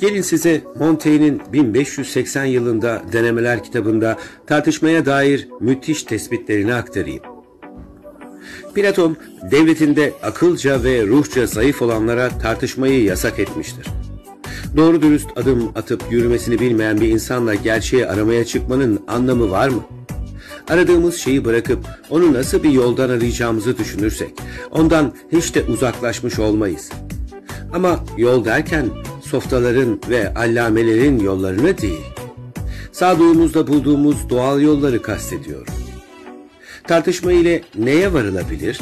Gelin size Montaigne'in 1580 yılında denemeler kitabında tartışmaya dair müthiş tespitlerini aktarayım. Platon, devletinde akılca ve ruhça zayıf olanlara tartışmayı yasak etmiştir. Doğru dürüst adım atıp yürümesini bilmeyen bir insanla gerçeği aramaya çıkmanın anlamı var mı? Aradığımız şeyi bırakıp onu nasıl bir yoldan arayacağımızı düşünürsek ondan hiç de uzaklaşmış olmayız. Ama yol derken softaların ve allamelerin yollarını değil. Sağduyumuzda bulduğumuz doğal yolları kastediyorum. Tartışma ile neye varılabilir?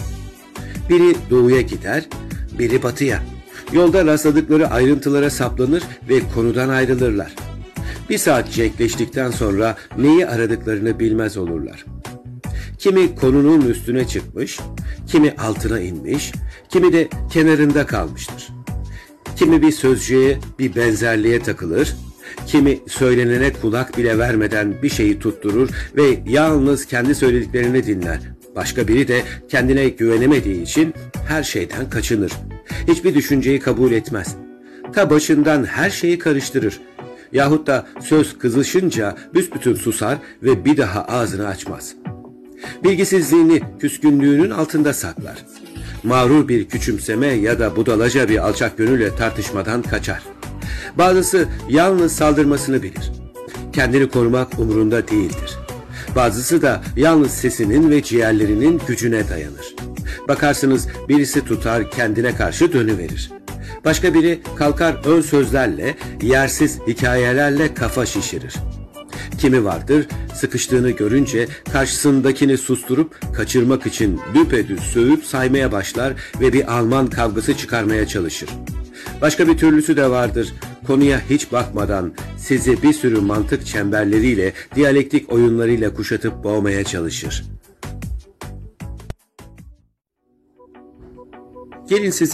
Biri doğuya gider, biri batıya. Yolda rastladıkları ayrıntılara saplanır ve konudan ayrılırlar. Bir saat cenkleştikten sonra neyi aradıklarını bilmez olurlar. Kimi konunun üstüne çıkmış, kimi altına inmiş, kimi de kenarında kalmıştır. Kimi bir sözcüğe, bir benzerliğe takılır, kimi söylenene kulak bile vermeden bir şeyi tutturur ve yalnız kendi söylediklerini dinler. Başka biri de kendine güvenemediği için her şeyden kaçınır. Hiçbir düşünceyi kabul etmez. Ta başından her şeyi karıştırır. Yahut da söz kızışınca büsbütün susar ve bir daha ağzını açmaz. Bilgisizliğini küskünlüğünün altında saklar. Mağrur bir küçümseme ya da budalaca bir alçak gönülle tartışmadan kaçar. Bazısı yalnız saldırmasını bilir. Kendini korumak umurunda değildir. Bazısı da yalnız sesinin ve ciğerlerinin gücüne dayanır. Bakarsınız birisi tutar kendine karşı dönüverir. Başka biri kalkar ön sözlerle, yersiz hikayelerle kafa şişirir. Kimi vardır sıkıştığını görünce karşısındakini susturup kaçırmak için düpedüz sövüp saymaya başlar ve bir Alman kavgası çıkarmaya çalışır. Başka bir türlüsü de vardır. Konuya hiç bakmadan sizi bir sürü mantık çemberleriyle, diyalektik oyunlarıyla kuşatıp boğmaya çalışır. Gelin size